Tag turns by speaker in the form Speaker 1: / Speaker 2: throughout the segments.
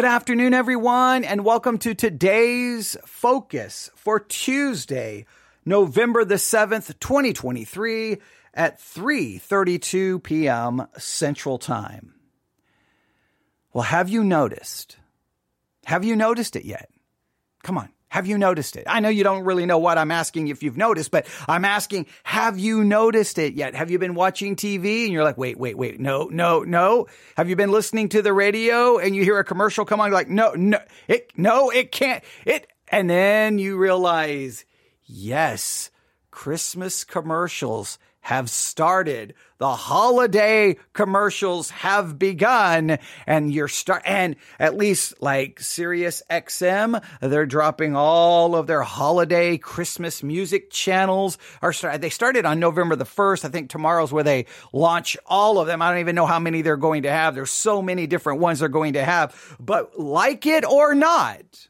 Speaker 1: Good afternoon, everyone, and welcome to today's focus for Tuesday, November the 7th, 2023 at 3:32 p.m. Central Time. Well, have you noticed? Have you noticed it yet? Come on. Have you noticed it? I know you don't really know what I'm asking if you've noticed, but I'm asking, have you noticed it yet? Have you been watching TV and you're like, wait, wait, wait, no, no, no. Have you been listening to the radio and you hear a commercial come on, you're like, no, no, it, no, it can't, it, and then you realize, yes, Christmas commercials have started. The holiday commercials have begun and you're start and at least like Sirius XM, they're dropping all of their holiday Christmas music channels are start, they started on November the 1st. I think tomorrow's where they launch all of them. I don't even know how many they're going to have. There's so many different ones they're going to have, but like it or not,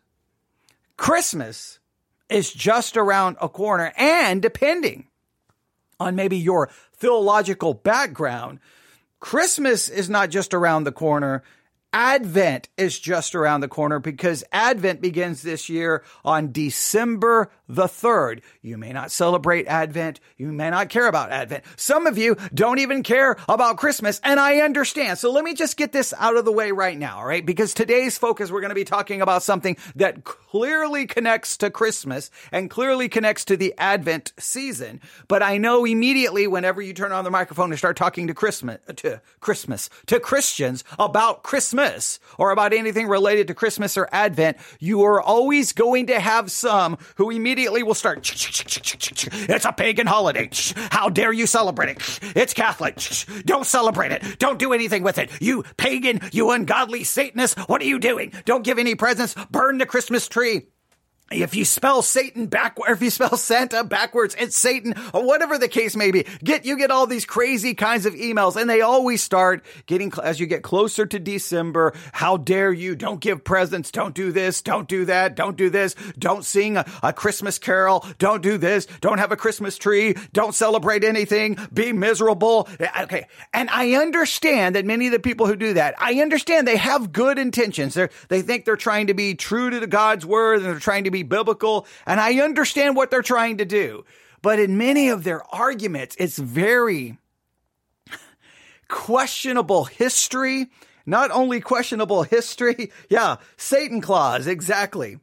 Speaker 1: Christmas is just around a corner and depending on maybe your theological background, Christmas is not just around the corner. Advent is just around the corner because Advent begins this year on December the 3rd. You may not celebrate Advent. You may not care about Advent. Some of you don't even care about Christmas, and I understand. So let me just get this out of the way right now, all right? Because today's focus, we're going to be talking about something that clearly connects to Christmas and clearly connects to the Advent season. But I know immediately whenever you turn on the microphone and start talking to Christmas, to Christmas, to Christians about Christmas, Christmas or about anything related to Christmas or Advent, you are always going to have some who immediately will start, it's a pagan holiday. How dare you celebrate it? It's Catholic. Don't celebrate it. Don't do anything with it. You pagan, you ungodly Satanist, what are you doing? Don't give any presents. Burn the Christmas tree if you spell Satan backward, if you spell Santa backwards, it's Satan, or whatever the case may be. Get, you get all these crazy kinds of emails and they always start getting, as you get closer to December, how dare you? Don't give presents. Don't do this. Don't do that. Don't do this. Don't sing a, a Christmas carol. Don't do this. Don't have a Christmas tree. Don't celebrate anything. Be miserable. Eh, okay. And I understand that many of the people who do that, I understand they have good intentions. They they think they're trying to be true to God's word and they're trying to be biblical, and I understand what they're trying to do. But in many of their arguments, it's very questionable history. Not only questionable history, yeah, Satan clause, exactly.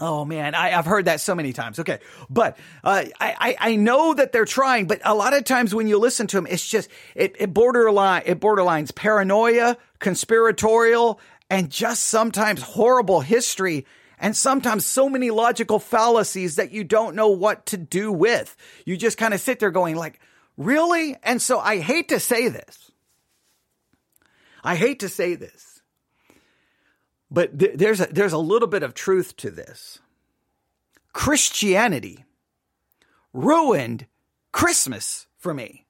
Speaker 1: Oh man, I, have heard that so many times. Okay, but uh, I, I know that they're trying, but a lot of times when you listen to them, it's just it, it borderline it borderlines paranoia, conspiratorial, and just sometimes horrible history and sometimes so many logical fallacies that you don't know what to do with. You just kind of sit there going like, really? And so I hate to say this. I hate to say this. But th- there's a, there's a little bit of truth to this. Christianity ruined Christmas for me.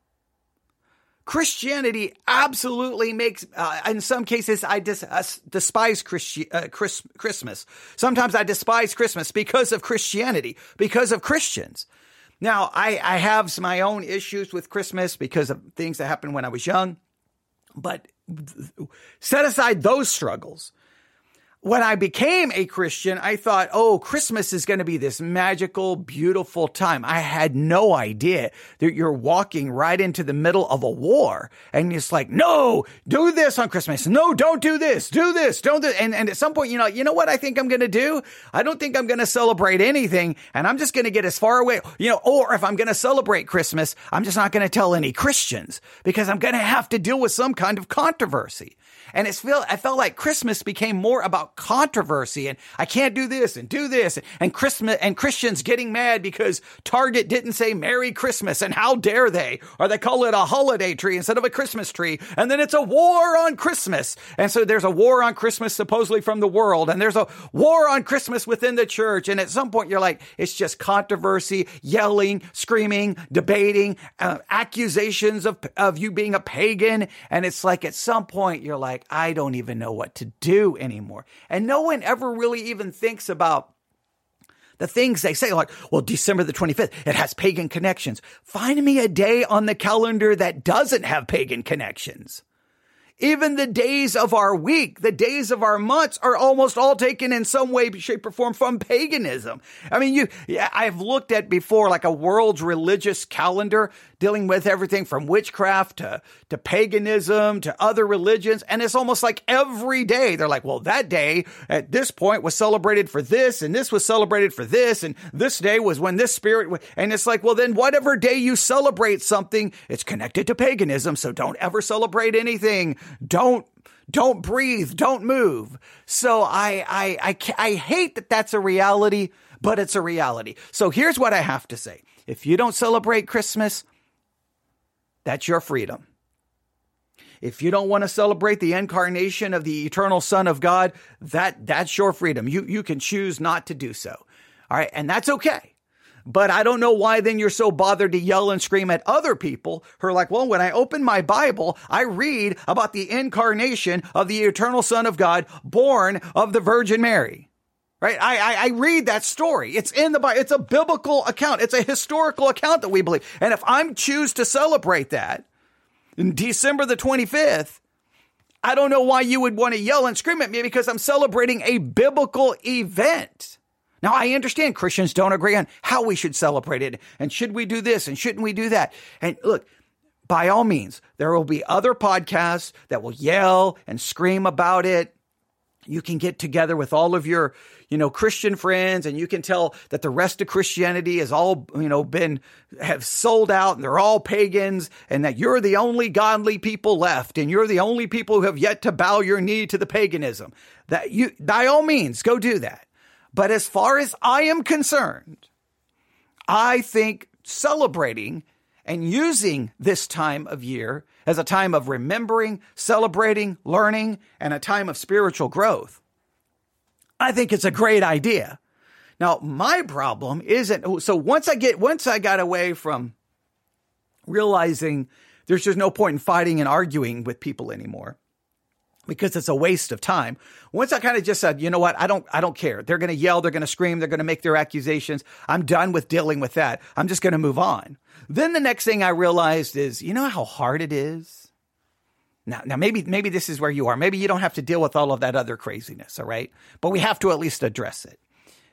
Speaker 1: Christianity absolutely makes, uh, in some cases, I dis- uh, despise Christi- uh, Chris- Christmas. Sometimes I despise Christmas because of Christianity, because of Christians. Now, I, I have my own issues with Christmas because of things that happened when I was young, but set aside those struggles when I became a Christian, I thought, oh, Christmas is going to be this magical, beautiful time. I had no idea that you're walking right into the middle of a war. And it's like, no, do this on Christmas. No, don't do this. Do this. Don't do. And, and at some point, you know, you know what I think I'm going to do? I don't think I'm going to celebrate anything. And I'm just going to get as far away, you know, or if I'm going to celebrate Christmas, I'm just not going to tell any Christians because I'm going to have to deal with some kind of controversy. And it's feel, I felt like Christmas became more about controversy and I can't do this and do this and Christmas and Christians getting mad because Target didn't say Merry Christmas and how dare they? Or they call it a holiday tree instead of a Christmas tree. And then it's a war on Christmas. And so there's a war on Christmas supposedly from the world and there's a war on Christmas within the church. And at some point you're like, it's just controversy, yelling, screaming, debating, uh, accusations of, of you being a pagan. And it's like at some point you're like, like, I don't even know what to do anymore. And no one ever really even thinks about the things they say, like, well, December the 25th, it has pagan connections. Find me a day on the calendar that doesn't have pagan connections. Even the days of our week, the days of our months are almost all taken in some way, shape, or form from paganism. I mean, you, I've looked at before like a world's religious calendar dealing with everything from witchcraft to, to paganism to other religions. And it's almost like every day they're like, well, that day at this point was celebrated for this and this was celebrated for this. And this day was when this spirit, and it's like, well, then whatever day you celebrate something, it's connected to paganism. So don't ever celebrate anything. Don't don't breathe, don't move. So I, I, I, I hate that that's a reality, but it's a reality. So here's what I have to say. If you don't celebrate Christmas, that's your freedom. If you don't want to celebrate the incarnation of the eternal Son of God, that that's your freedom. You you can choose not to do so. All right, and that's okay. But I don't know why then you're so bothered to yell and scream at other people who are like, well, when I open my Bible, I read about the incarnation of the eternal Son of God born of the Virgin Mary. Right? I, I, I, read that story. It's in the Bible. It's a biblical account. It's a historical account that we believe. And if I'm choose to celebrate that in December the 25th, I don't know why you would want to yell and scream at me because I'm celebrating a biblical event. Now, I understand Christians don't agree on how we should celebrate it and should we do this and shouldn't we do that. And look, by all means, there will be other podcasts that will yell and scream about it. You can get together with all of your you know, Christian friends and you can tell that the rest of Christianity has all, you know, been, have sold out and they're all pagans and that you're the only godly people left and you're the only people who have yet to bow your knee to the paganism. That you, by all means, go do that. But as far as I am concerned, I think celebrating and using this time of year as a time of remembering, celebrating, learning, and a time of spiritual growth I think it's a great idea. Now, my problem isn't so once I get once I got away from realizing there's just no point in fighting and arguing with people anymore because it's a waste of time. Once I kind of just said, you know what, I don't I don't care. They're going to yell, they're going to scream, they're going to make their accusations. I'm done with dealing with that. I'm just going to move on. Then the next thing I realized is, you know how hard it is now, now maybe maybe this is where you are. Maybe you don't have to deal with all of that other craziness, all right? But we have to at least address it.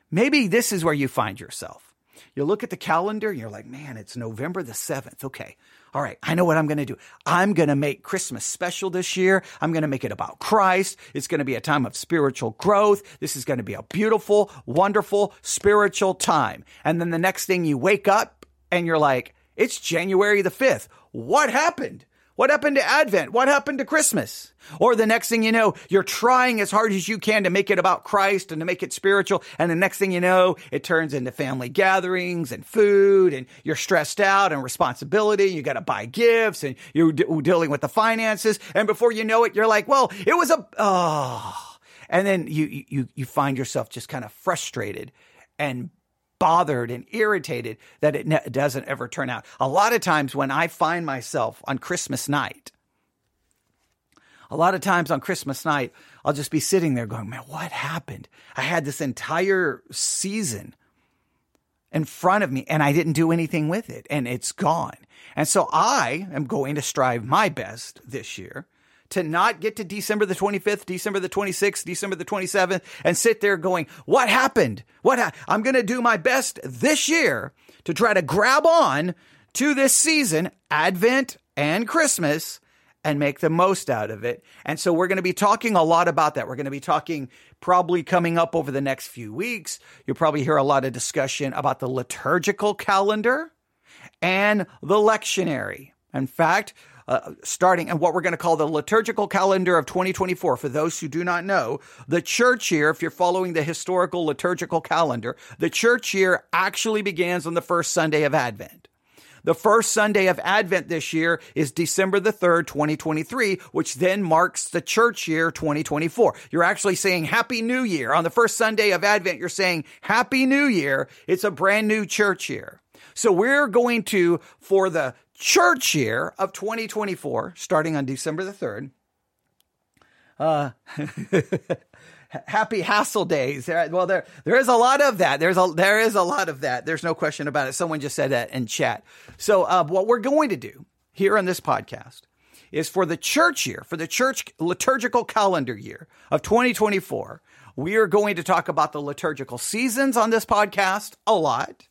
Speaker 1: Maybe this is where you find yourself. You look at the calendar and you're like, man, it's November the 7th. Okay. All right. I know what I'm going to do. I'm going to make Christmas special this year. I'm going to make it about Christ. It's going to be a time of spiritual growth. This is going to be a beautiful, wonderful spiritual time. And then the next thing you wake up and you're like, it's January the 5th. What happened? What happened to Advent? What happened to Christmas? Or the next thing you know, you're trying as hard as you can to make it about Christ and to make it spiritual. And the next thing you know, it turns into family gatherings and food and you're stressed out and responsibility. You got to buy gifts and you're d- dealing with the finances. And before you know it, you're like, well, it was a, oh, and then you, you, you find yourself just kind of frustrated and bothered and irritated that it ne- doesn't ever turn out. A lot of times when I find myself on Christmas night, a lot of times on Christmas night, I'll just be sitting there going, man, what happened? I had this entire season in front of me and I didn't do anything with it and it's gone. And so I am going to strive my best this year to not get to December the 25th, December the 26th, December the 27th, and sit there going, what happened? What ha-? I'm going to do my best this year to try to grab on to this season, Advent and Christmas, and make the most out of it. And so we're going to be talking a lot about that. We're going to be talking probably coming up over the next few weeks. You'll probably hear a lot of discussion about the liturgical calendar and the lectionary. In fact, uh, starting and what we're going to call the liturgical calendar of 2024. For those who do not know, the church year, if you're following the historical liturgical calendar, the church year actually begins on the first Sunday of Advent. The first Sunday of Advent this year is December the 3rd, 2023, which then marks the church year 2024. You're actually saying Happy New Year. On the first Sunday of Advent, you're saying Happy New Year. It's a brand new church year. So we're going to, for the church year of 2024, starting on December the 3rd. Uh, happy hassle days. Well, there there is a lot of that. There's a there is a lot of that. There's no question about it. Someone just said that in chat. So, uh, what we're going to do here on this podcast is for the church year, for the church liturgical calendar year of 2024. We are going to talk about the liturgical seasons on this podcast a lot,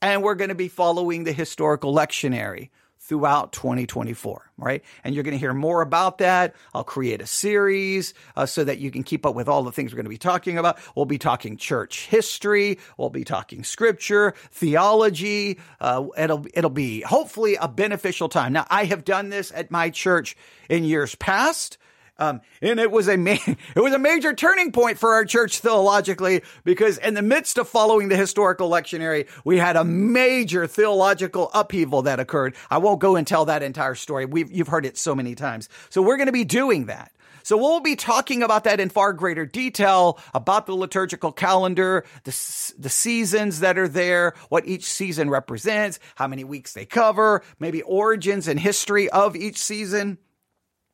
Speaker 1: and we're going to be following the historical lectionary throughout 2024, right? And you're going to hear more about that. I'll create a series uh, so that you can keep up with all the things we're going to be talking about. We'll be talking church history. We'll be talking scripture, theology. Uh, it'll it'll be hopefully a beneficial time. Now, I have done this at my church in years past. Um, and it was a ma- it was a major turning point for our church theologically because in the midst of following the historical lectionary, we had a major theological upheaval that occurred. I won't go and tell that entire story. We've you've heard it so many times. So we're going to be doing that. So we'll be talking about that in far greater detail about the liturgical calendar, the, the seasons that are there, what each season represents, how many weeks they cover, maybe origins and history of each season.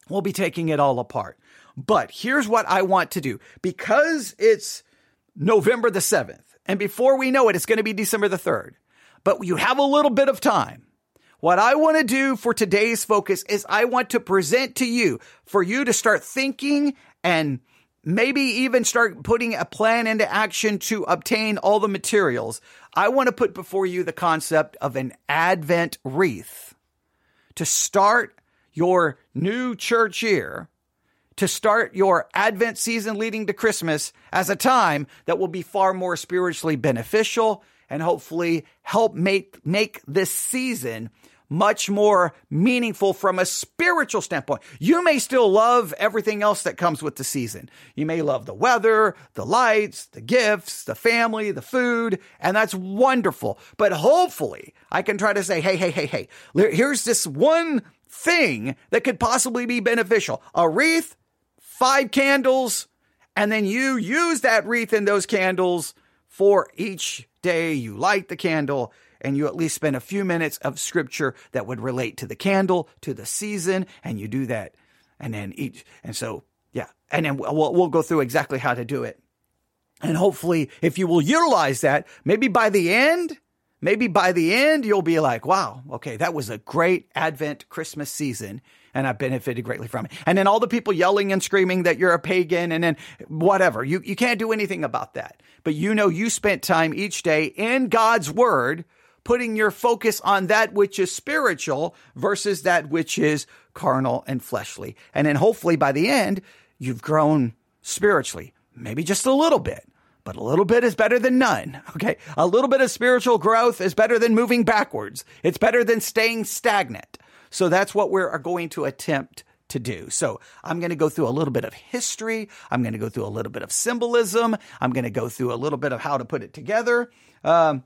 Speaker 1: We'll be taking it all apart. But here's what I want to do because it's November the 7th, and before we know it, it's going to be December the 3rd. But you have a little bit of time. What I want to do for today's focus is I want to present to you for you to start thinking and maybe even start putting a plan into action to obtain all the materials. I want to put before you the concept of an Advent wreath to start your new church year to start your Advent season leading to Christmas as a time that will be far more spiritually beneficial and hopefully help make, make this season much more meaningful from a spiritual standpoint. You may still love everything else that comes with the season. You may love the weather, the lights, the gifts, the family, the food, and that's wonderful. But hopefully I can try to say, hey, hey, hey, hey, here's this one thing that could possibly be beneficial. A wreath, five candles, and then you use that wreath and those candles for each day you light the candle and you at least spend a few minutes of scripture that would relate to the candle, to the season, and you do that. And then each, and so, yeah. And then we'll, we'll go through exactly how to do it. And hopefully, if you will utilize that, maybe by the end, maybe by the end, you'll be like, wow, okay, that was a great Advent Christmas season. And I benefited greatly from it. And then all the people yelling and screaming that you're a pagan and then whatever. You, you can't do anything about that. But you know, you spent time each day in God's word, putting your focus on that which is spiritual versus that which is carnal and fleshly. And then hopefully by the end, you've grown spiritually, maybe just a little bit but a little bit is better than none. Okay. A little bit of spiritual growth is better than moving backwards. It's better than staying stagnant. So that's what we're going to attempt to do. So I'm going to go through a little bit of history. I'm going to go through a little bit of symbolism. I'm going to go through a little bit of how to put it together. Um,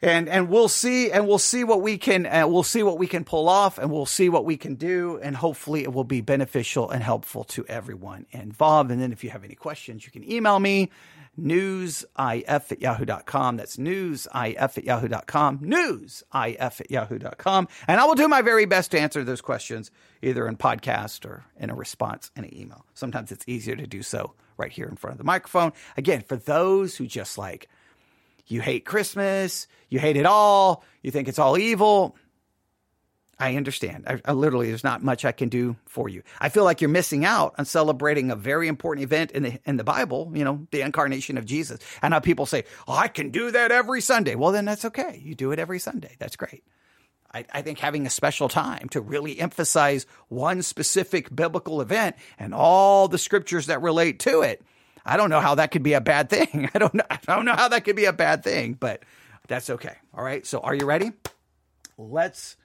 Speaker 1: and and we'll see and we'll see what we can uh, we'll see what we can pull off and we'll see what we can do and hopefully it will be beneficial and helpful to everyone involved. And then if you have any questions you can email me newsif at yahoo.com that's newsif at yahoo.com newsif at yahoo.com and i will do my very best to answer those questions either in podcast or in a response in an email. Sometimes it's easier to do so right here in front of the microphone. Again for those who just like you hate Christmas, you hate it all, you think it's all evil. I understand. I, I, literally, there's not much I can do for you. I feel like you're missing out on celebrating a very important event in the in the Bible. You know, the incarnation of Jesus. And now people say, "Oh, I can do that every Sunday." Well, then that's okay. You do it every Sunday. That's great. I, I think having a special time to really emphasize one specific biblical event and all the scriptures that relate to it I don't know how that could be a bad thing. I don't know. I don't know how that could be a bad thing, but that's okay. All right. So are you ready? Let's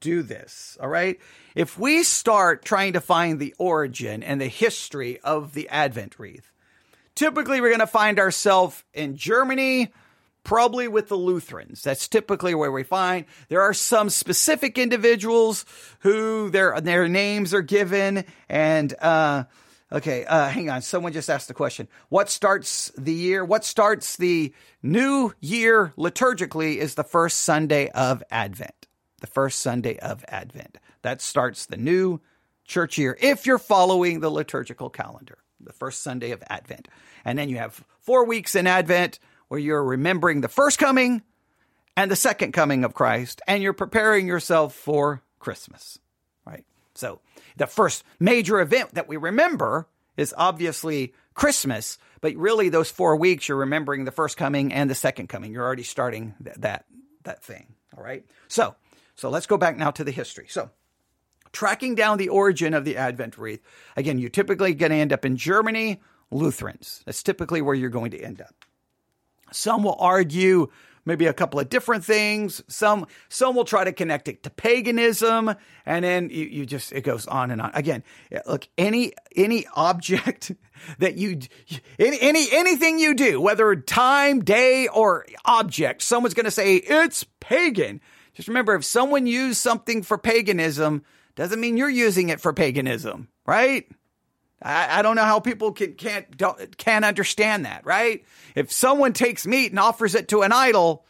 Speaker 1: do this. All right. If we start trying to find the origin and the history of the Advent wreath, typically we're going to find ourselves in Germany, probably with the Lutherans. That's typically where we find. There are some specific individuals who their their names are given and uh Okay, uh, hang on. Someone just asked the question. What starts the year? What starts the new year liturgically is the first Sunday of Advent. The first Sunday of Advent. That starts the new church year if you're following the liturgical calendar, the first Sunday of Advent. And then you have four weeks in Advent where you're remembering the first coming and the second coming of Christ, and you're preparing yourself for Christmas? So the first major event that we remember is obviously Christmas, but really those four weeks you're remembering the first coming and the second coming. You're already starting th- that that thing. All right. So so let's go back now to the history. So tracking down the origin of the Advent wreath. Again, you're typically going to end up in Germany, Lutherans. That's typically where you're going to end up. Some will argue maybe a couple of different things. Some some will try to connect it to paganism, and then you, you just it goes on and on. Again, look any any object that you any, any anything you do, whether time, day, or object, someone's going to say it's pagan. Just remember, if someone used something for paganism, doesn't mean you're using it for paganism, right? I, I don't know how people can, can't can't understand that, right? If someone takes meat and offers it to an idol,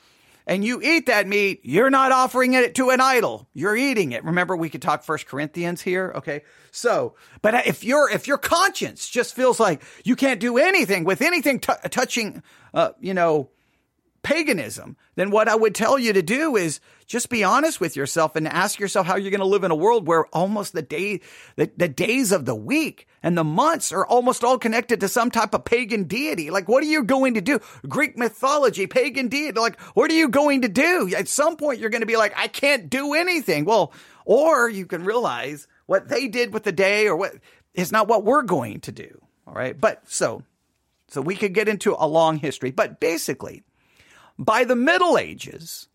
Speaker 1: and you eat that meat, you're not offering it to an idol. You're eating it. Remember, we could talk First Corinthians here, okay? So, but if your if your conscience just feels like you can't do anything with anything t- touching, uh, you know, paganism, then what I would tell you to do is just be honest with yourself and ask yourself how you're going to live in a world where almost the day, the, the days of the week and the months are almost all connected to some type of pagan deity. Like, what are you going to do? Greek mythology, pagan deity. Like, what are you going to do? At some point, you're going to be like, I can't do anything. Well, or you can realize what they did with the day or what is not what we're going to do. All right. But so, so we could get into a long history, but basically, by the Middle Ages,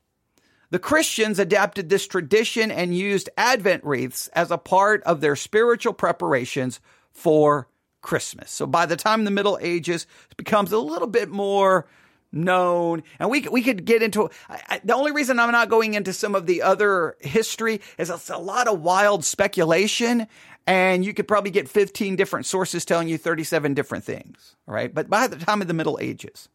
Speaker 1: the Christians adapted this tradition and used Advent wreaths as a part of their spiritual preparations for Christmas. So by the time the Middle Ages becomes a little bit more known, and we we could get into I, I, the only reason I'm not going into some of the other history is it's a lot of wild speculation, and you could probably get 15 different sources telling you 37 different things. All right, but by the time of the Middle Ages.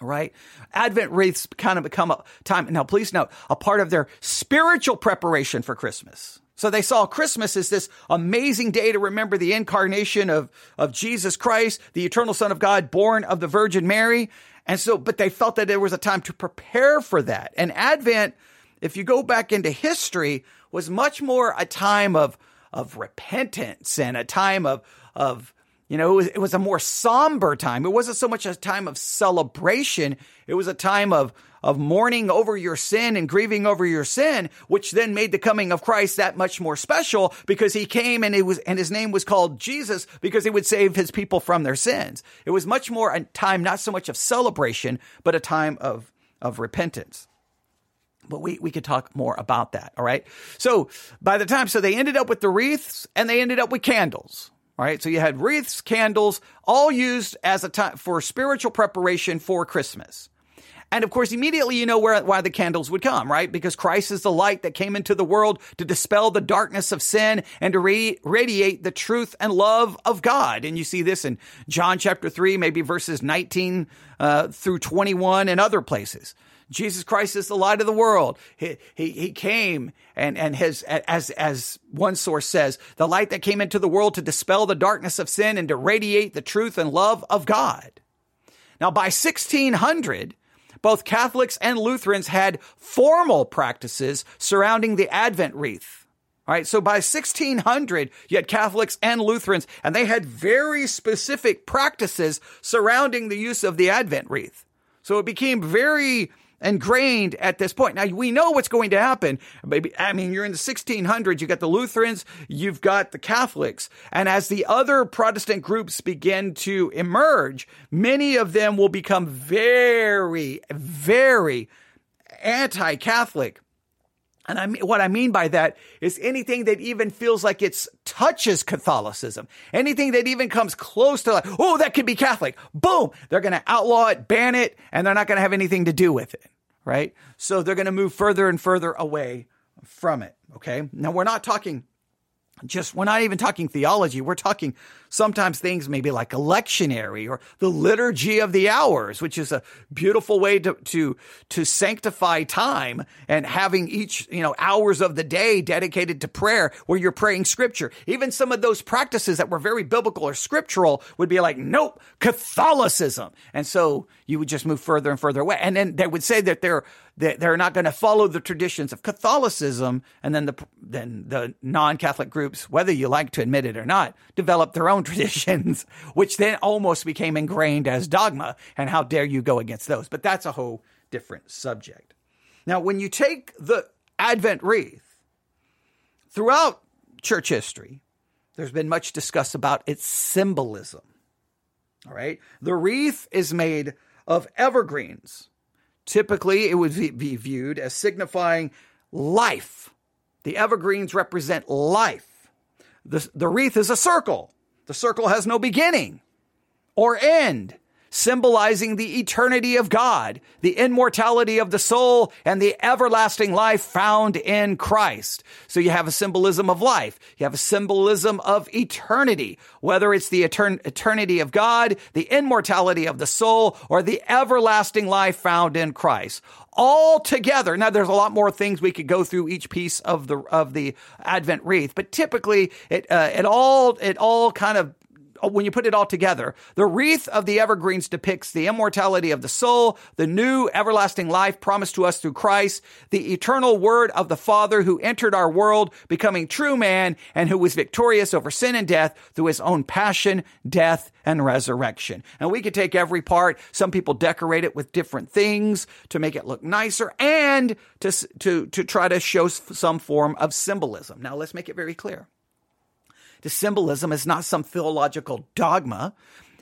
Speaker 1: All right. Advent wreaths kind of become a time. Now, please note, a part of their spiritual preparation for Christmas. So they saw Christmas as this amazing day to remember the incarnation of, of Jesus Christ, the eternal Son of God, born of the Virgin Mary. And so, but they felt that there was a time to prepare for that. And Advent, if you go back into history, was much more a time of, of repentance and a time of, of, you know, it was, it was a more somber time. It wasn't so much a time of celebration. It was a time of, of mourning over your sin and grieving over your sin, which then made the coming of Christ that much more special because he came and it was, and his name was called Jesus because he would save his people from their sins. It was much more a time, not so much of celebration, but a time of, of repentance. But we, we could talk more about that. All right. So by the time, so they ended up with the wreaths and they ended up with candles. All right. So you had wreaths, candles, all used as a time for spiritual preparation for Christmas. And of course, immediately you know where, why the candles would come, right? Because Christ is the light that came into the world to dispel the darkness of sin and to re- radiate the truth and love of God. And you see this in John chapter 3, maybe verses 19 uh, through 21 and other places. Jesus Christ is the light of the world. He, he, he came and, and his, as, as one source says, the light that came into the world to dispel the darkness of sin and to radiate the truth and love of God. Now, by 1600, both Catholics and Lutherans had formal practices surrounding the Advent wreath. All right. So by 1600, you had Catholics and Lutherans, and they had very specific practices surrounding the use of the Advent wreath. So it became very ingrained at this point. Now we know what's going to happen. Maybe I mean you're in the 1600s. You got the Lutherans, you've got the Catholics, and as the other Protestant groups begin to emerge, many of them will become very, very anti-Catholic. And I mean, what I mean by that is anything that even feels like it touches Catholicism, anything that even comes close to like, oh, that could be Catholic. Boom. They're going to outlaw it, ban it, and they're not going to have anything to do with it. Right. So they're going to move further and further away from it. Okay. Now we're not talking just, we're not even talking theology. We're talking sometimes things maybe like a lectionary or the liturgy of the hours, which is a beautiful way to, to, to sanctify time and having each, you know, hours of the day dedicated to prayer where you're praying scripture. Even some of those practices that were very biblical or scriptural would be like, nope, Catholicism. And so you would just move further and further away. And then they would say that they're, they're not going to follow the traditions of Catholicism. And then the, then the non-Catholic groups, whether you like to admit it or not, develop their own traditions, which then almost became ingrained as dogma. And how dare you go against those? But that's a whole different subject. Now, when you take the Advent wreath throughout church history, there's been much discussed about its symbolism. All right. The wreath is made of evergreens. Typically, it would be viewed as signifying life. The evergreens represent life. The, the wreath is a circle. The circle has no beginning or end symbolizing the eternity of God, the immortality of the soul, and the everlasting life found in Christ. So you have a symbolism of life. You have a symbolism of eternity, whether it's the etern- eternity of God, the immortality of the soul, or the everlasting life found in Christ all together. Now, there's a lot more things we could go through each piece of the of the Advent wreath, but typically it uh, it all it all kind of Uh, when you put it all together, the wreath of the evergreens depicts the immortality of the soul, the new everlasting life promised to us through Christ, the eternal word of the Father who entered our world, becoming true man, and who was victorious over sin and death through his own passion, death, and resurrection. And we could take every part. Some people decorate it with different things to make it look nicer and to, to, to try to show some form of symbolism. Now let's make it very clear. The symbolism is not some theological dogma.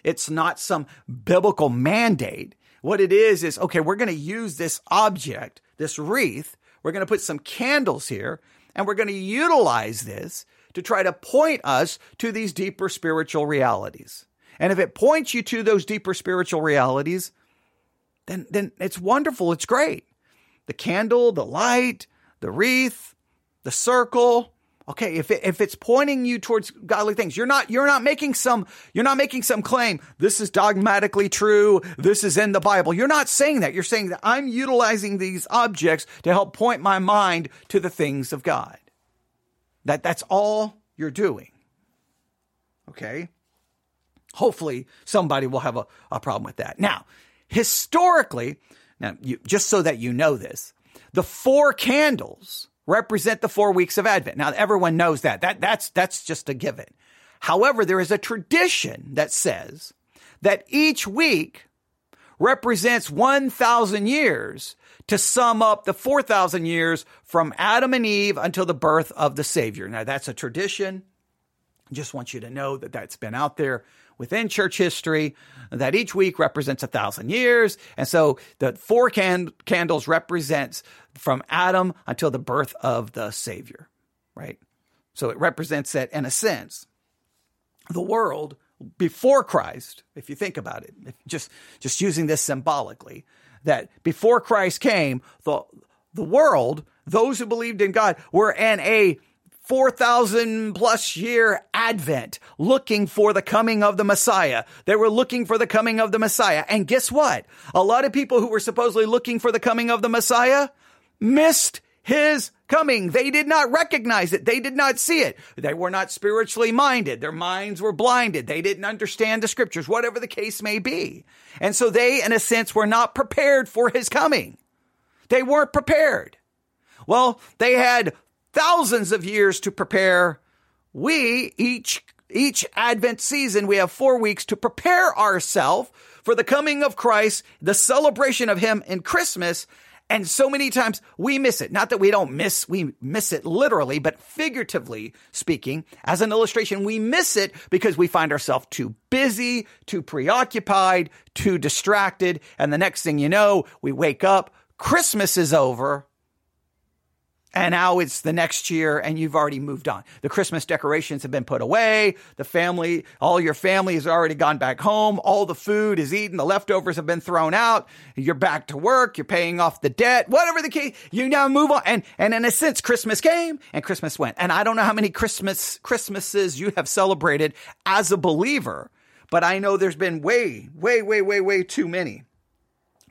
Speaker 1: It's not some biblical mandate. What it is is, okay, we're going to use this object, this wreath. We're going to put some candles here and we're going to utilize this to try to point us to these deeper spiritual realities. And if it points you to those deeper spiritual realities, then, then it's wonderful. It's great. The candle, the light, the wreath, the circle, Okay, if it, if it's pointing you towards godly things, you're not you're not making some you're not making some claim this is dogmatically true, this is in the Bible. You're not saying that. You're saying that I'm utilizing these objects to help point my mind to the things of God. That that's all you're doing. Okay? Hopefully somebody will have a, a problem with that. Now, historically, now you, just so that you know this, the four candles represent the four weeks of Advent. Now, everyone knows that. That, that's, that's just a given. However, there is a tradition that says that each week represents 1,000 years to sum up the 4,000 years from Adam and Eve until the birth of the Savior. Now, that's a tradition. Just want you to know that that's been out there within church history that each week represents a thousand years. And so the four can- candles represents from Adam until the birth of the Savior, right? So it represents that in a sense, the world before Christ, if you think about it, just, just using this symbolically, that before Christ came, the, the world, those who believed in God were in a 4,000 plus year advent looking for the coming of the Messiah. They were looking for the coming of the Messiah. And guess what? A lot of people who were supposedly looking for the coming of the Messiah missed his coming. They did not recognize it. They did not see it. They were not spiritually minded. Their minds were blinded. They didn't understand the scriptures, whatever the case may be. And so they, in a sense, were not prepared for his coming. They weren't prepared. Well, they had thousands of years to prepare. We each each Advent season, we have four weeks to prepare ourselves for the coming of Christ, the celebration of Him in Christmas. And so many times we miss it. Not that we don't miss, we miss it literally, but figuratively speaking, as an illustration, we miss it because we find ourselves too busy, too preoccupied, too distracted. And the next thing you know, we wake up, Christmas is over, and now it's the next year and you've already moved on. The Christmas decorations have been put away. The family, all your family has already gone back home. All the food is eaten. The leftovers have been thrown out. You're back to work. You're paying off the debt. Whatever the case, you now move on. And, and in a sense, Christmas came and Christmas went. And I don't know how many Christmas, Christmases you have celebrated as a believer, but I know there's been way, way, way, way, way too many.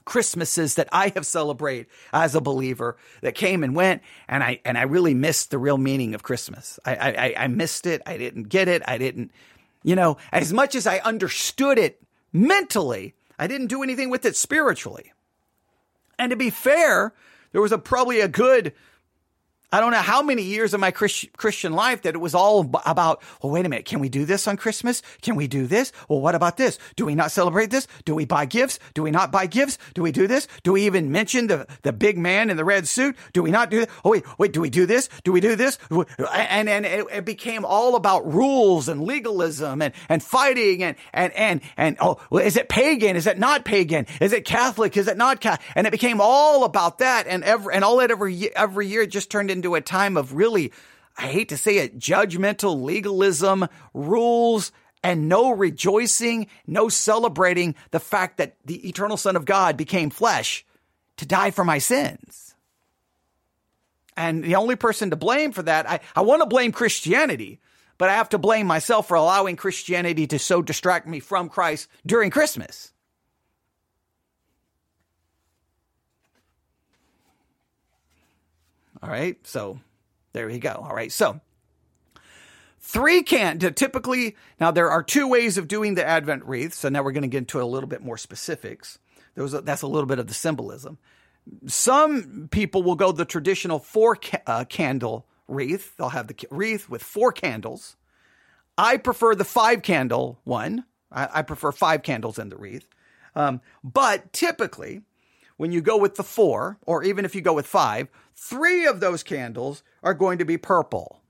Speaker 1: Christmases that I have celebrated as a believer that came and went, and I and I really missed the real meaning of Christmas. I I, I missed it. I didn't get it. I didn't, you know, as much as I understood it mentally, I didn't do anything with it spiritually. And to be fair, there was a probably a good I don't know how many years of my Christian life that it was all about, well, wait a minute. Can we do this on Christmas? Can we do this? Well, what about this? Do we not celebrate this? Do we buy gifts? Do we not buy gifts? Do we do this? Do we even mention the, the big man in the red suit? Do we not do that? Oh, wait, wait, do we do this? Do we do this? And, and it, it became all about rules and legalism and, and fighting and, and, and, and, oh, is it pagan? Is it not pagan? Is it Catholic? Is it not Catholic? And it became all about that. And every, and all that every, every year just turned into into a time of really, I hate to say it, judgmental legalism, rules, and no rejoicing, no celebrating the fact that the eternal Son of God became flesh to die for my sins. And the only person to blame for that, I, I want to blame Christianity, but I have to blame myself for allowing Christianity to so distract me from Christ during Christmas. All right. So there you go. All right. So three can typically now there are two ways of doing the Advent wreath. So now we're going to get into a little bit more specifics. There was a, that's a little bit of the symbolism. Some people will go the traditional four ca- uh, candle wreath. They'll have the wreath with four candles. I prefer the five candle one. I, I prefer five candles in the wreath. Um, but typically, when you go with the four, or even if you go with five, three of those candles are going to be purple.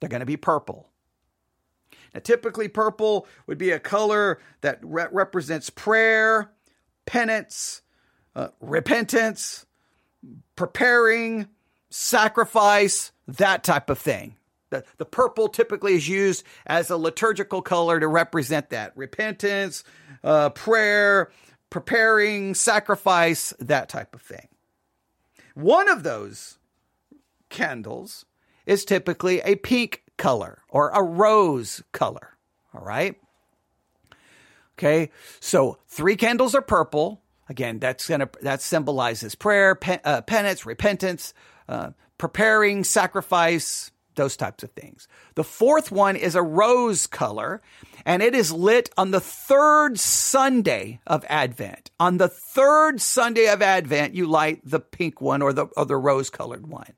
Speaker 1: They're going to be purple. Now, typically, purple would be a color that re- represents prayer, penance, uh, repentance, preparing, sacrifice, that type of thing. The, the purple typically is used as a liturgical color to represent that repentance, uh, prayer, preparing, sacrifice, that type of thing. One of those candles is typically a pink color or a rose color. All right. Okay. So three candles are purple. Again, that's gonna that symbolizes prayer, pen, uh, penance, repentance, uh, preparing, sacrifice, those types of things. The fourth one is a rose color, and it is lit on the third Sunday of Advent. On the third Sunday of Advent, you light the pink one or the, or the rose colored one.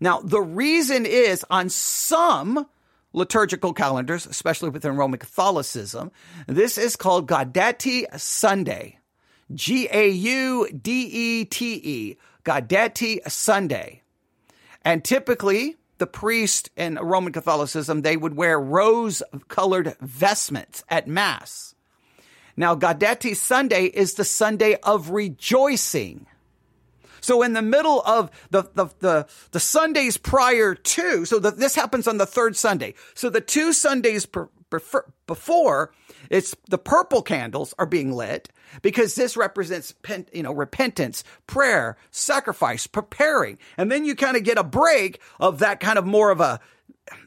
Speaker 1: Now, the reason is on some liturgical calendars, especially within Roman Catholicism, this is called Gaudete Sunday. G A U D E T E. Gaudete Sunday. And typically, the priest in Roman Catholicism, they would wear rose colored vestments at Mass. Now, Gaudete Sunday is the Sunday of rejoicing. So in the middle of the, the, the, the Sundays prior to, so the, this happens on the third Sunday. So the two Sundays per, before, it's the purple candles are being lit because this represents, you know, repentance, prayer, sacrifice, preparing. And then you kind of get a break of that kind of more of a,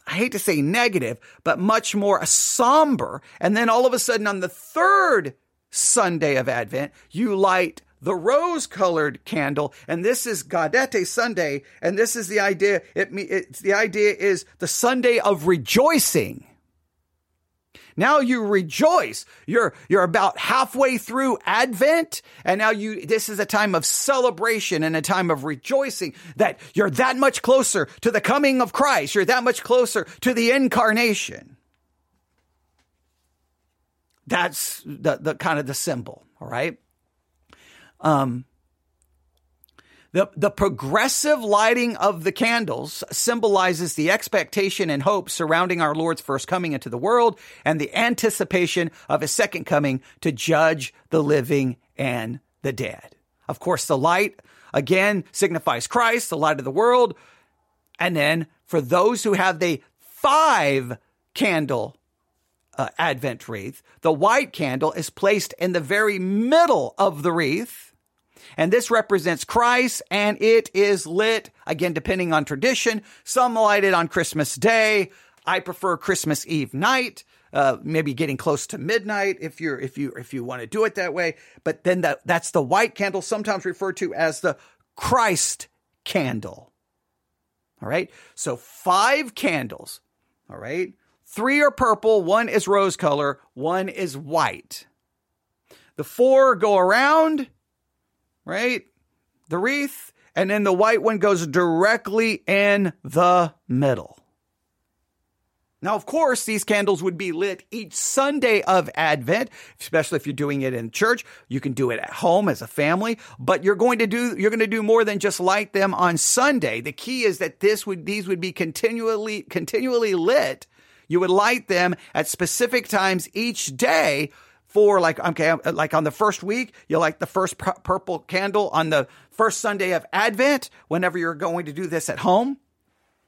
Speaker 1: I hate to say negative, but much more a somber. And then all of a sudden on the third Sunday of Advent, you light the rose colored candle. And this is Gaudete Sunday. And this is the idea. It, it's the idea is the Sunday of rejoicing. Now you rejoice. You're, you're about halfway through Advent. And now you, this is a time of celebration and a time of rejoicing that you're that much closer to the coming of Christ. You're that much closer to the incarnation. That's the, the kind of the symbol. All right. Um, the, the progressive lighting of the candles symbolizes the expectation and hope surrounding our Lord's first coming into the world and the anticipation of his second coming to judge the living and the dead. Of course, the light again signifies Christ, the light of the world. And then for those who have the five candle uh, Advent wreath, the white candle is placed in the very middle of the wreath. And this represents Christ and it is lit, again, depending on tradition. Some light it on Christmas Day. I prefer Christmas Eve night. Uh, maybe getting close to midnight if you're if you if you want to do it that way. But then that that's the white candle, sometimes referred to as the Christ candle. All right. So five candles. All right. Three are purple, one is rose color, one is white. The four go around, right? The wreath, and then the white one goes directly in the middle. Now, of course, these candles would be lit each Sunday of Advent, especially if you're doing it in church. You can do it at home as a family, but you're going to do, you're going to do more than just light them on Sunday. The key is that this would, these would be continually, continually lit. You would light them at specific times each day for like, okay, um, uh, like on the first week, you like the first purple candle on the first Sunday of Advent, whenever you're going to do this at home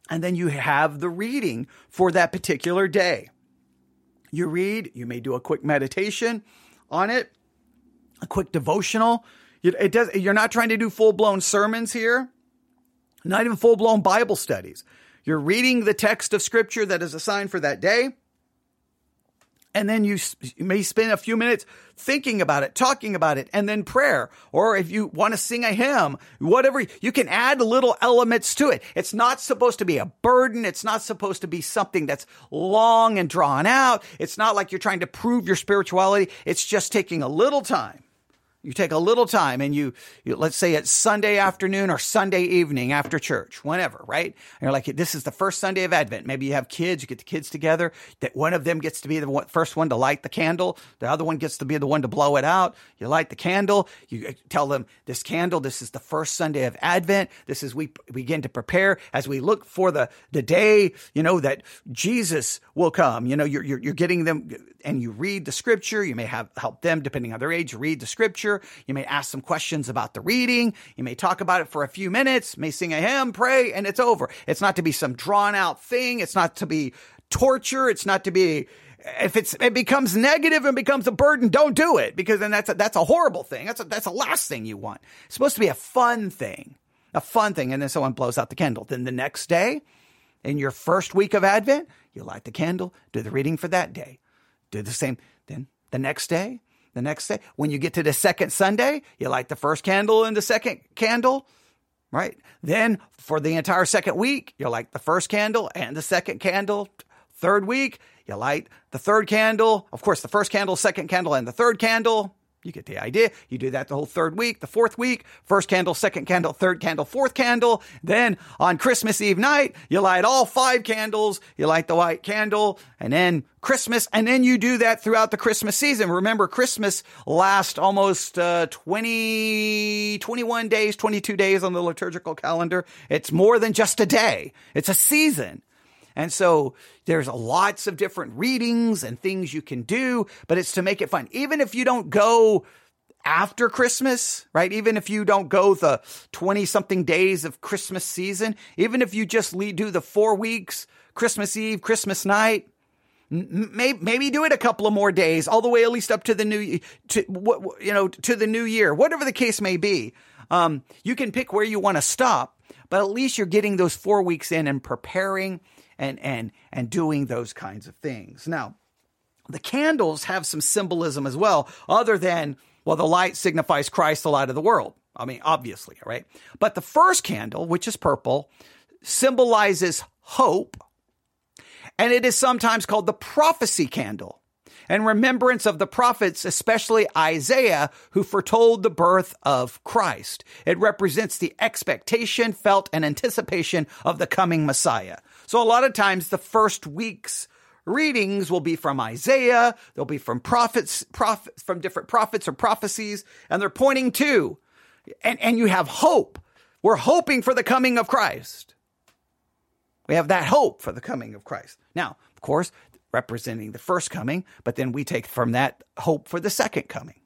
Speaker 1: and then you have the reading for that particular day. You read, you may do a quick meditation on it, a quick devotional. It does, you're not trying to do full blown sermons here, not even full blown Bible studies. You're reading the text of scripture that is assigned for that day and then you, you, may spend a few minutes thinking about it, talking about it, and then prayer. Or if you want to sing a hymn, whatever, you can add little elements to it. It's not supposed to be a burden. It's not supposed to be something that's long and drawn out. It's not like you're trying to prove your spirituality. It's just taking a little time you take a little time and you, you, let's say it's Sunday afternoon or Sunday evening after church, whenever, right? And you're like, this is the first Sunday of Advent. Maybe you have kids, you get the kids together, that one of them gets to be the first one to light the candle. The other one gets to be the one to blow it out. You light the candle. You uh, tell them this candle, this is the first Sunday of Advent. This is, we begin to prepare as we look for the, the day, you know, that Jesus will come. You know, you're, you're, you're getting them and you read the scripture. You may have help them, depending on their age, read the scripture. You may ask some questions about the reading. You may talk about it for a few minutes, may sing a hymn, pray, and it's over. It's not to be some drawn out thing. It's not to be torture. It's not to be, if it's, it becomes negative and becomes a burden, don't do it because then that's a, that's a horrible thing. That's a, that's the last thing you want. It's supposed to be a fun thing, a fun thing. And then someone blows out the candle. Then the next day, in your first week of Advent, you light the candle, do the reading for that day. Do the same. Then the next day, the next day, when you get to the second Sunday, you light the first candle and the second candle, right? Then for the entire second week, you light the first candle and the second candle. Third week, you light the third candle. Of course, the first candle, second candle, and the third candle. You get the idea. You do that the whole third week, the fourth week, first candle, second candle, third candle, fourth candle. Then on Christmas Eve night, you light all five candles. You light the white candle and then Christmas. And then you do that throughout the Christmas season. Remember, Christmas lasts almost uh, 20, 21 days, 22 days on the liturgical calendar. It's more than just a day. It's a season. And so there's lots of different readings and things you can do, but it's to make it fun. Even if you don't go after Christmas, right? Even if you don't go the 20 something days of Christmas season, even if you just do the four weeks, Christmas Eve, Christmas night, maybe, do it a couple of more days, all the way at least up to the new, to, you know, to the new year, whatever the case may be. Um, you can pick where you want to stop, but at least you're getting those four weeks in and preparing and and and doing those kinds of things. Now, the candles have some symbolism as well, other than well, the light signifies Christ, the light of the world. I mean, obviously, right? But the first candle, which is purple, symbolizes hope, and it is sometimes called the prophecy candle and remembrance of the prophets, especially Isaiah, who foretold the birth of Christ. It represents the expectation, felt, and anticipation of the coming Messiah. So a lot of times the first week's readings will be from Isaiah. They'll be from prophets, prophets from different prophets or prophecies, and they're pointing to, and, and you have hope. We're hoping for the coming of Christ. We have that hope for the coming of Christ. Now, of course, representing the first coming, but then we take from that hope for the second coming.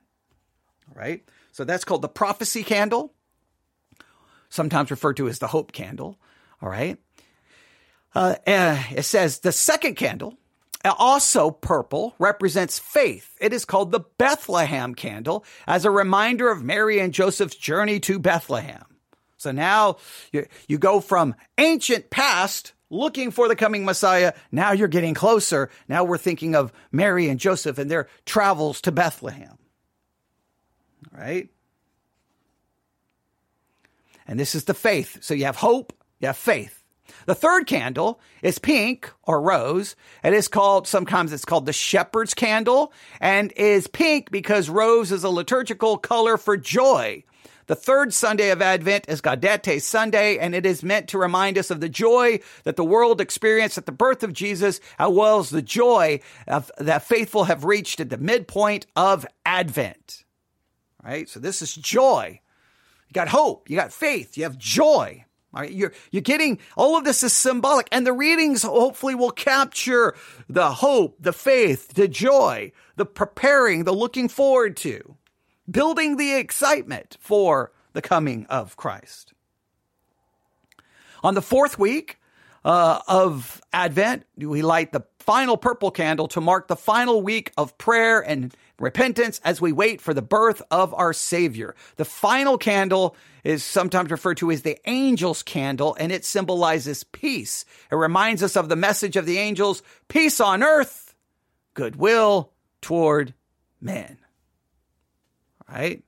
Speaker 1: All right? So that's called the prophecy candle, sometimes referred to as the hope candle. All right? Uh, it says the second candle, also purple, represents faith. It is called the Bethlehem candle as a reminder of Mary and Joseph's journey to Bethlehem. So now you, you go from ancient past looking for the coming Messiah. Now you're getting closer. Now we're thinking of Mary and Joseph and their travels to Bethlehem. Right? And this is the faith. So you have hope, you have faith. The third candle is pink or rose. It is called, sometimes it's called the shepherd's candle and is pink because rose is a liturgical color for joy. The third Sunday of Advent is Gaudete Sunday, and it is meant to remind us of the joy that the world experienced at the birth of Jesus, as well as the joy of, that faithful have reached at the midpoint of Advent. Right? So this is joy. You got hope, you got faith, you have joy. You're, you're getting all of this is symbolic, and the readings hopefully will capture the hope, the faith, the joy, the preparing, the looking forward to building the excitement for the coming of Christ. On the fourth week uh, of Advent, we light the final purple candle to mark the final week of prayer and repentance as we wait for the birth of our Savior. The final candle is sometimes referred to as the angel's candle, and it symbolizes peace. It reminds us of the message of the angels peace on earth, goodwill toward men right?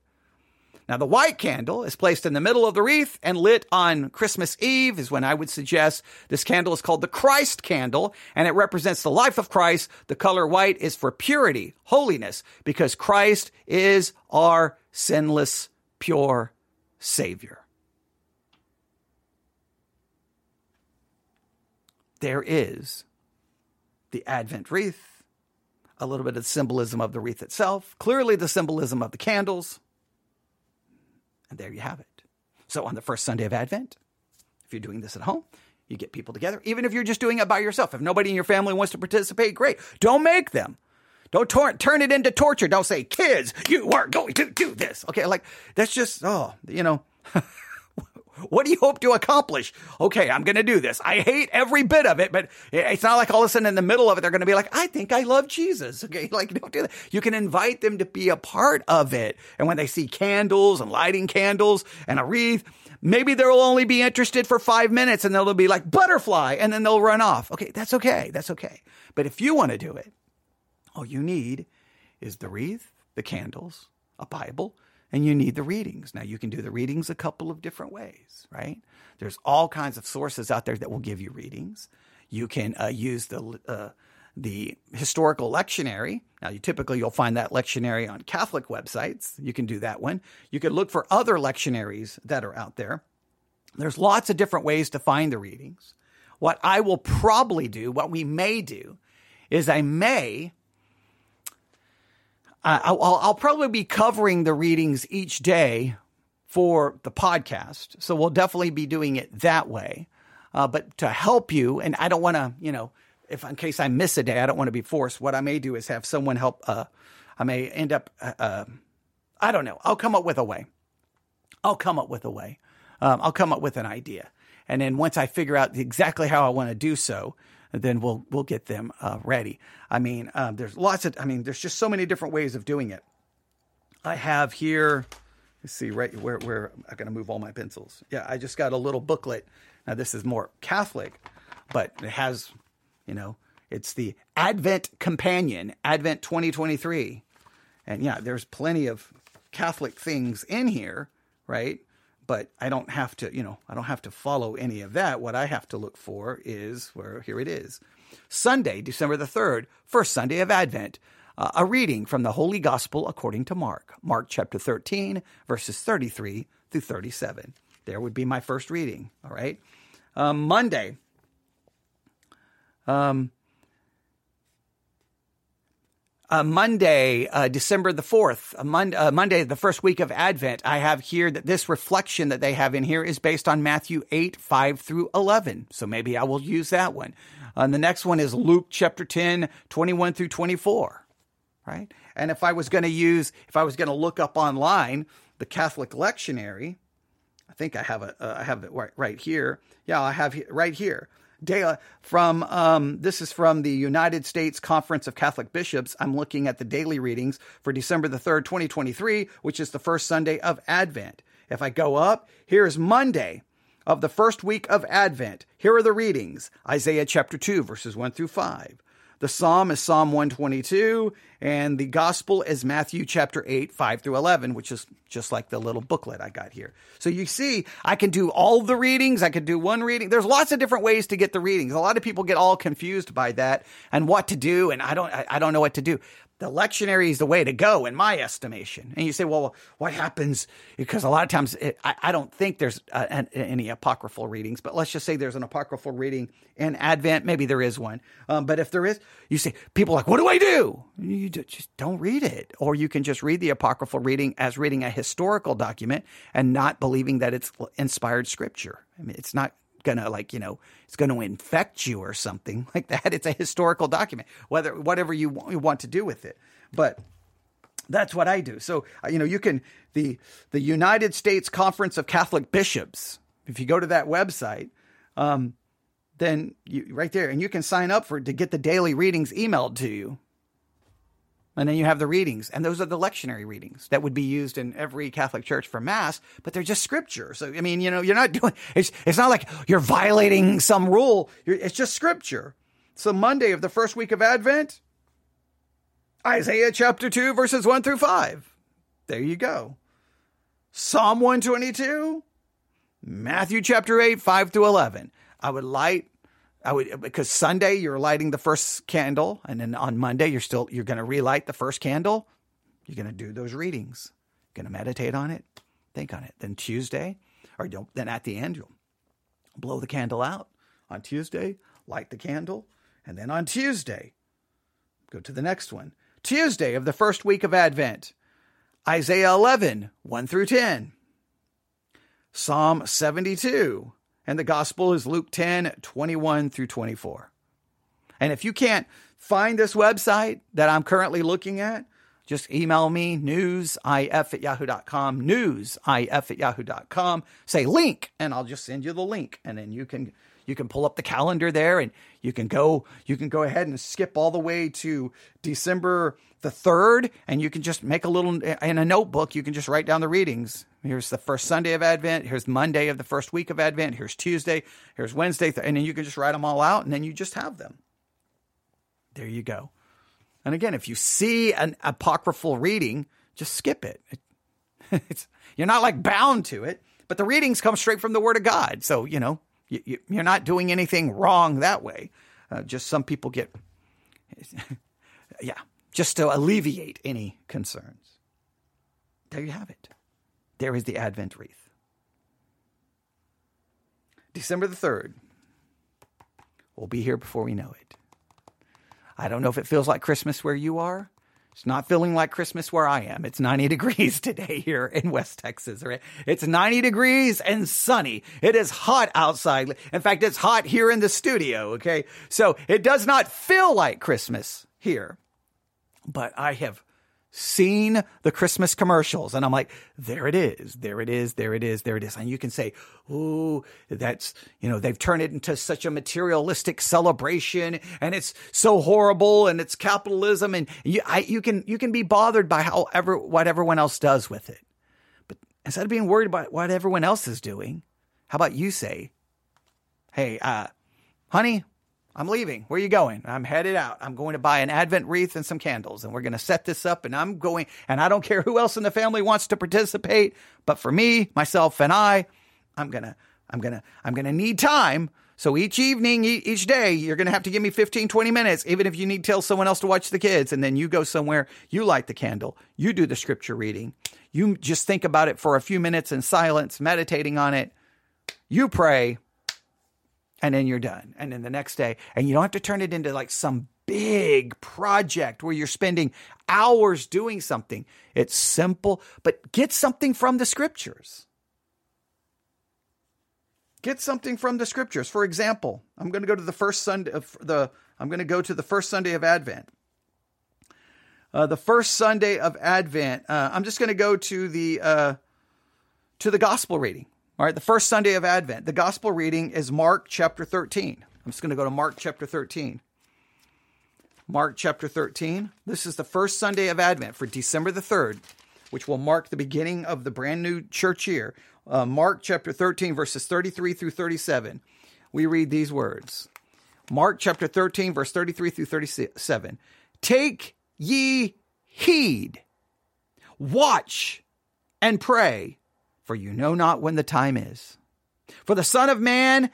Speaker 1: Now, the white candle is placed in the middle of the wreath and lit on Christmas Eve, is when I would suggest this candle is called the Christ candle, and it represents the life of Christ. The color white is for purity, holiness, because Christ is our sinless, pure Savior. There is the Advent wreath a little bit of symbolism of the wreath itself, clearly the symbolism of the candles. And there you have it. So on the first Sunday of Advent, if you're doing this at home, you get people together. Even if you're just doing it by yourself, if nobody in your family wants to participate, great. Don't make them. Don't tor- turn it into torture. Don't say, kids, you are going to do this. Okay, like that's just, oh, you know. What do you hope to accomplish? Okay, I'm going to do this. I hate every bit of it, but it's not like all of a sudden in the middle of it, they're going to be like, I think I love Jesus. Okay, like don't do that. You can invite them to be a part of it. And when they see candles and lighting candles and a wreath, maybe they'll only be interested for five minutes and they'll be like butterfly and then they'll run off. Okay, that's okay. That's okay. But if you want to do it, all you need is the wreath, the candles, a Bible, and you need the readings. Now, you can do the readings a couple of different ways, right? There's all kinds of sources out there that will give you readings. You can uh, use the uh, the historical lectionary. Now, you typically you'll find that lectionary on Catholic websites. You can do that one. You could look for other lectionaries that are out there. There's lots of different ways to find the readings. What I will probably do, what we may do, is I may I'll, I'll probably be covering the readings each day for the podcast. So we'll definitely be doing it that way. Uh, but to help you, and I don't want to, you know, if in case I miss a day, I don't want to be forced. What I may do is have someone help. Uh, I may end up, uh, uh, I don't know. I'll come up with a way. I'll come up with a way. Um, I'll come up with an idea. And then once I figure out exactly how I want to do so, then we'll we'll get them uh, ready. I mean, um, there's lots of. I mean, there's just so many different ways of doing it. I have here. Let's see, right where where I'm to move all my pencils. Yeah, I just got a little booklet. Now this is more Catholic, but it has, you know, it's the Advent Companion, Advent 2023, and yeah, there's plenty of Catholic things in here, right? But I don't have to, you know, I don't have to follow any of that. What I have to look for is where here it is. Sunday, December the 3rd, first Sunday of Advent, uh, a reading from the Holy Gospel according to Mark, Mark chapter 13, verses 33 through 37. There would be my first reading, all right? Um, Monday, um, uh, Monday, uh, December the 4th, uh, uh, Monday, the first week of Advent, I have here that this reflection that they have in here is based on Matthew 8, 5 through 11. So maybe I will use that one. And the next one is Luke chapter 10, 21 through 24, right? And if I was going to use, if I was going to look up online the Catholic lectionary, I think I have a, uh, I have it right, right here. Yeah, I have right here. Day, from um, this is from the United States Conference of Catholic Bishops. I'm looking at the daily readings for December the 3rd, 2023, which is the first Sunday of Advent. If I go up, here's Monday of the first week of Advent. Here are the readings Isaiah chapter 2, verses 1 through 5. The psalm is Psalm 122, and the gospel is Matthew chapter 8, 5 through 11, which is just like the little booklet I got here. So you see, I can do all the readings. I could do one reading. There's lots of different ways to get the readings. A lot of people get all confused by that and what to do, and I don't, I, I don't know what to do the lectionary is the way to go in my estimation. And you say, well, what happens? Because a lot of times it, I, I, don't think there's uh, an, any apocryphal readings, but let's just say there's an apocryphal reading in Advent. Maybe there is one. Um, but if there is, you say, people like, what do I do? You just don't read it. Or you can just read the apocryphal reading as reading a historical document and not believing that it's inspired scripture. I mean, it's not gonna like you know it's gonna infect you or something like that. It's a historical document, whether whatever you want, you want to do with it. But that's what I do. So uh, you know you can the the United States Conference of Catholic Bishops. If you go to that website, um, then you right there, and you can sign up for to get the daily readings emailed to you. And then you have the readings, and those are the lectionary readings that would be used in every Catholic church for Mass, but they're just scripture. So, I mean, you know, you're not doing, it's, it's not like you're violating some rule. You're, it's just scripture. So, Monday of the first week of Advent, Isaiah chapter 2, verses 1 through 5. There you go. Psalm 122, Matthew chapter 8, 5 through 11. I would light I would because Sunday you're lighting the first candle, and then on Monday you're still you're going to relight the first candle. You're going to do those readings. You're going to meditate on it, think on it. Then Tuesday, or don't, then at the end you'll blow the candle out. On Tuesday, light the candle, and then on Tuesday, go to the next one. Tuesday of the first week of Advent, Isaiah 11, 1 through 10. Psalm 72, and the gospel is Luke 10, 21 through 24. And if you can't find this website that I'm currently looking at, just email me newsif at yahoo.com, newsif at yahoo.com, say link, and I'll just send you the link. And then you can you can pull up the calendar there and you can go you can go ahead and skip all the way to December the 3rd and you can just make a little in a notebook you can just write down the readings. Here's the first Sunday of Advent here's Monday of the first week of Advent here's Tuesday here's Wednesday and then you can just write them all out and then you just have them. There you go. And again if you see an apocryphal reading just skip it, it you're not like bound to it but the readings come straight from the word of God. So you know you, are not doing anything wrong that way. Uh, just some people get, yeah, just to alleviate any concerns. There you have it. There is the Advent wreath. December the 3rd. We'll be here before we know it. I don't know if it feels like Christmas where you are. It's not feeling like Christmas where I am. It's 90 degrees today here in West Texas. Right? It's 90 degrees and sunny. It is hot outside. In fact, it's hot here in the studio. Okay. So it does not feel like Christmas here, but I have seen the Christmas commercials and I'm like, there it is, there it is, there it is, there it is. And you can say, oh, that's, you know, they've turned it into such a materialistic celebration and it's so horrible and it's capitalism. And you, I, you can, you can be bothered by however, what everyone else does with it. But instead of being worried about what everyone else is doing, how about you say, hey, uh, honey, I'm leaving. Where are you going? I'm headed out. I'm going to buy an Advent wreath and some candles, and we're going to set this up. And I'm going, and I don't care who else in the family wants to participate, but for me, myself, and I, I'm gonna, I'm gonna, I'm gonna need time. So each evening, each day, you're going to have to give me 15, 20 minutes, even if you need to tell someone else to watch the kids. And then you go somewhere, you light the candle, you do the scripture reading, you just think about it for a few minutes in silence, meditating on it. You pray, and then you're done. And then the next day, and you don't have to turn it into like some big project where you're spending hours doing something. It's simple, but get something from the scriptures. Get something from the scriptures. For example, I'm going to go to the first Sunday of the I'm going to go to the first Sunday of Advent. Uh, the first Sunday of Advent. Uh, I'm just going to go to the uh, to the gospel reading. All right, the first Sunday of Advent. The gospel reading is Mark chapter 13. I'm just going to go to Mark chapter 13. Mark chapter 13. This is the first Sunday of Advent for December the 3rd, which will mark the beginning of the brand new church year. Uh, Mark chapter 13, verses 33 through 37. We read these words Mark chapter 13, verse 33 through 37. Take ye heed, watch and pray, for you know not when the time is. For the Son of Man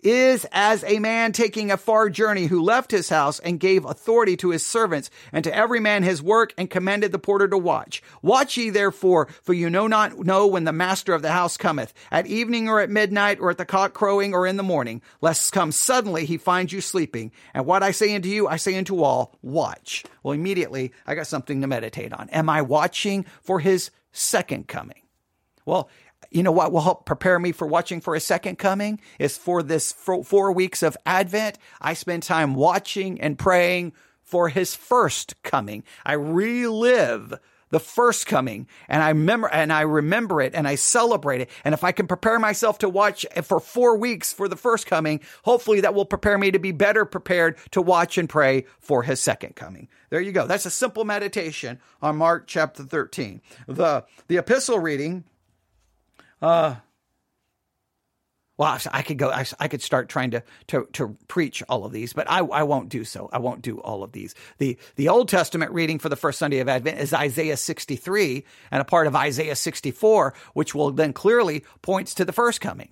Speaker 1: is as a man taking a far journey who left his house and gave authority to his servants and to every man his work and commanded the porter to watch. Watch ye therefore, for you know not know when the master of the house cometh, at evening or at midnight or at the cock crowing or in the morning, lest come suddenly he find you sleeping. And what I say unto you, I say unto all, watch. Well, immediately I got something to meditate on. Am I watching for his second coming? Well, you know what will help prepare me for watching for a second coming is for this four weeks of Advent. I spend time watching and praying for his first coming. I relive the first coming and I remember and I remember it and I celebrate it. And if I can prepare myself to watch for four weeks for the first coming, hopefully that will prepare me to be better prepared to watch and pray for his second coming. There you go. That's a simple meditation on Mark chapter 13. The, the epistle reading uh, well, I could go. I, could start trying to, to to preach all of these, but I, I won't do so. I won't do all of these. the The Old Testament reading for the first Sunday of Advent is Isaiah sixty three and a part of Isaiah sixty four, which will then clearly points to the first coming.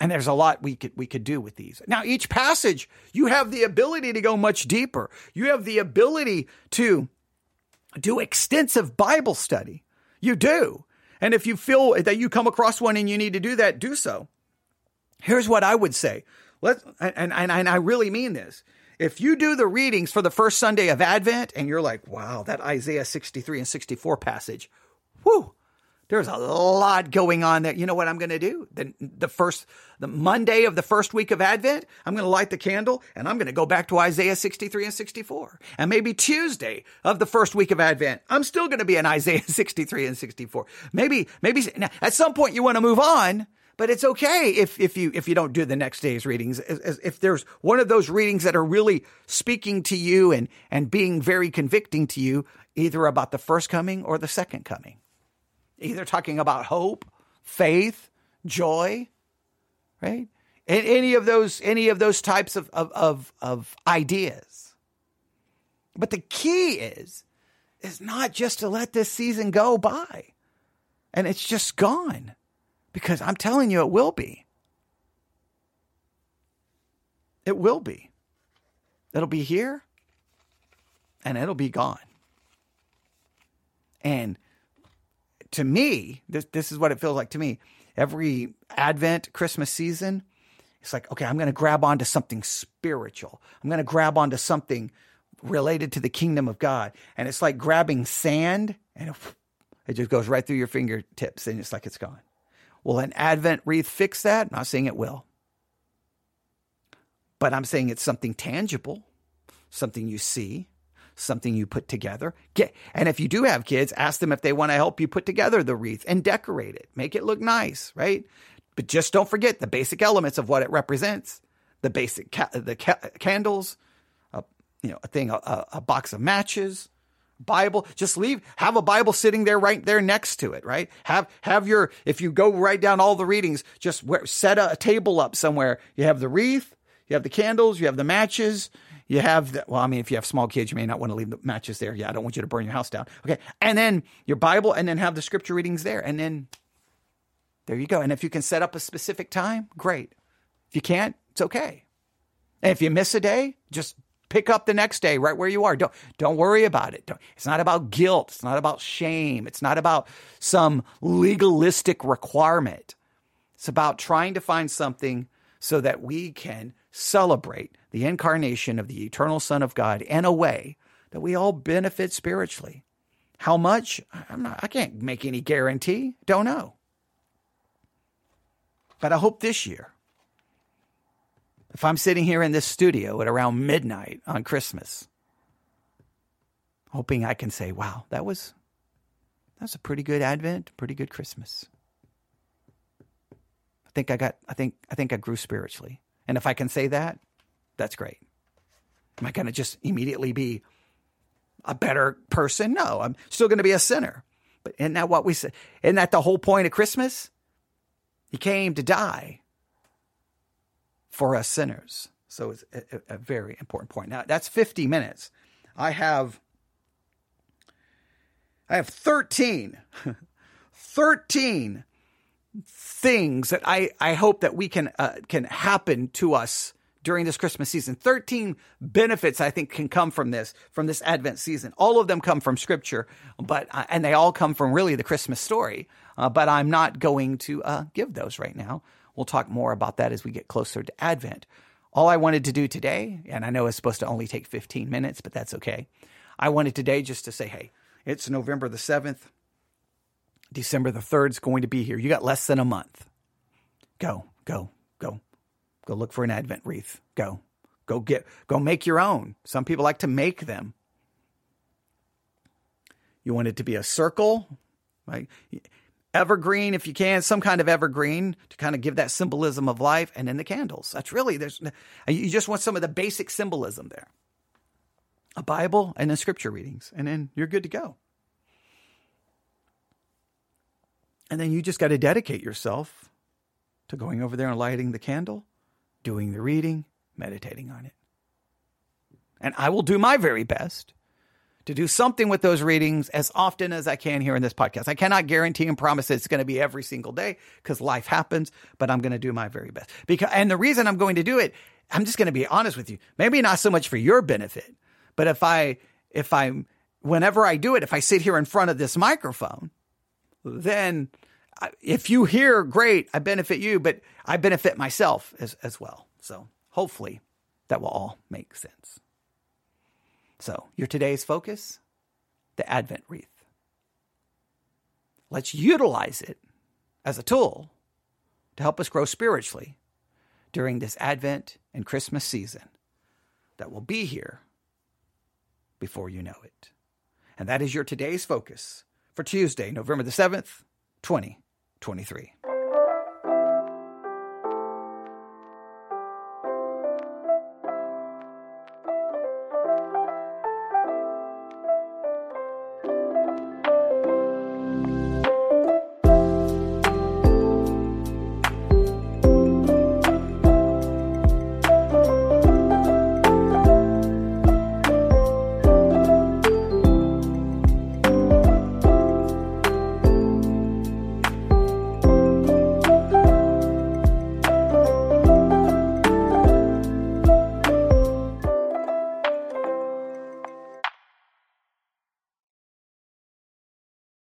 Speaker 1: And there's a lot we could we could do with these. Now, each passage, you have the ability to go much deeper. You have the ability to do extensive Bible study. You do. And if you feel that you come across one and you need to do that, do so. Here's what I would say. Let and, and, and I really mean this. If you do the readings for the first Sunday of Advent and you're like, wow, that Isaiah 63 and 64 passage, whoo, there's a lot going on there. You know what I'm going to do? The, the first, the Monday of the first week of Advent, I'm going to light the candle and I'm going to go back to Isaiah 63 and 64. And maybe Tuesday of the first week of Advent, I'm still going to be in Isaiah 63 and 64. Maybe, maybe now, at some point you want to move on, but it's okay if, if you, if you don't do the next day's readings. If there's one of those readings that are really speaking to you and, and being very convicting to you, either about the first coming or the second coming either talking about hope, faith, joy, right? And any of those, any of those types of, of, of, of ideas. But the key is, is not just to let this season go by and it's just gone because I'm telling you, it will be. It will be. It'll be here and it'll be gone. And to me, this this is what it feels like to me. Every Advent, Christmas season, it's like, okay, I'm going to grab onto something spiritual. I'm going to grab onto something related to the kingdom of God. And it's like grabbing sand and it, just goes right through your fingertips and it's like it's gone. Will an Advent wreath fix that? I'm not saying it will. But I'm saying it's something tangible, something you see, something you put together. Get, and if you do have kids, ask them if they want to help you put together the wreath and decorate it. Make it look nice, right? But just don't forget the basic elements of what it represents. The basic ca- the ca- candles, a, you know, a thing, a, a box of matches, Bible. Just leave, have a Bible sitting there right there next to it, right? Have, have your, if you go write down all the readings, just set a, a, table up somewhere. You have the wreath, you have the candles, you have the matches, you have the, well, I mean, if you have small kids, you may not want to leave the matches there. Yeah, I don't want you to burn your house down. Okay. And then your Bible, and then have the scripture readings there. And then there you go. And if you can set up a specific time, great. If you can't, it's okay. And if you miss a day, just pick up the next day right where you are. Don't don't worry about it. Don't, it's not about guilt. It's not about shame. It's not about some legalistic requirement. It's about trying to find something so that we can celebrate the incarnation of the eternal Son of God in a way that we all benefit spiritually. How much? Not, I can't make any guarantee. Don't know. But I hope this year, if I'm sitting here in this studio at around midnight on Christmas, hoping I can say, wow, that was that's a pretty good Advent, pretty good Christmas. I think I got I think I think I grew spiritually. And if I can say that, that's great. Am I going to just immediately be a better person? No, I'm still going to be a sinner. But isn't that what we say? Isn't that the whole point of Christmas? He came to die for us sinners. So it's a, a very important point. Now that's 50 minutes. I have I have 13 13 things that I, I hope that we can uh, can happen to us during this Christmas season. 13 benefits I think can come from this from this Advent season. All of them come from scripture, but uh, and they all come from really the Christmas story. Uh, but I'm not going to uh, give those right now. We'll talk more about that as we get closer to Advent. All I wanted to do today, and I know it's supposed to only take 15 minutes, but that's okay. I wanted today just to say, hey, it's November the 7th. December the 3rd is going to be here. You got less than a month. Go, go, go. Go look for an Advent wreath. Go. Go get go make your own. Some people like to make them. You want it to be a circle, right? Evergreen, if you can, some kind of evergreen to kind of give that symbolism of life, and then the candles. That's really there's you just want some of the basic symbolism there. A Bible and then scripture readings, and then you're good to go. And then you just got to dedicate yourself to going over there and lighting the candle, doing the reading, meditating on it. And I will do my very best to do something with those readings as often as I can here in this podcast. I cannot guarantee and promise it's going to be every single day because life happens, but I'm going to do my very best. Because and the reason I'm going to do it, I'm just going to be honest with you. Maybe not so much for your benefit, but if I if I'm whenever I do it, if I sit here in front of this microphone, then if you hear, great, I benefit you, but I benefit myself as, as well. So hopefully that will all make sense. So, your today's focus the Advent wreath. Let's utilize it as a tool to help us grow spiritually during this Advent and Christmas season that will be here before you know it. And that is your today's focus for Tuesday, November the 7th, 2023.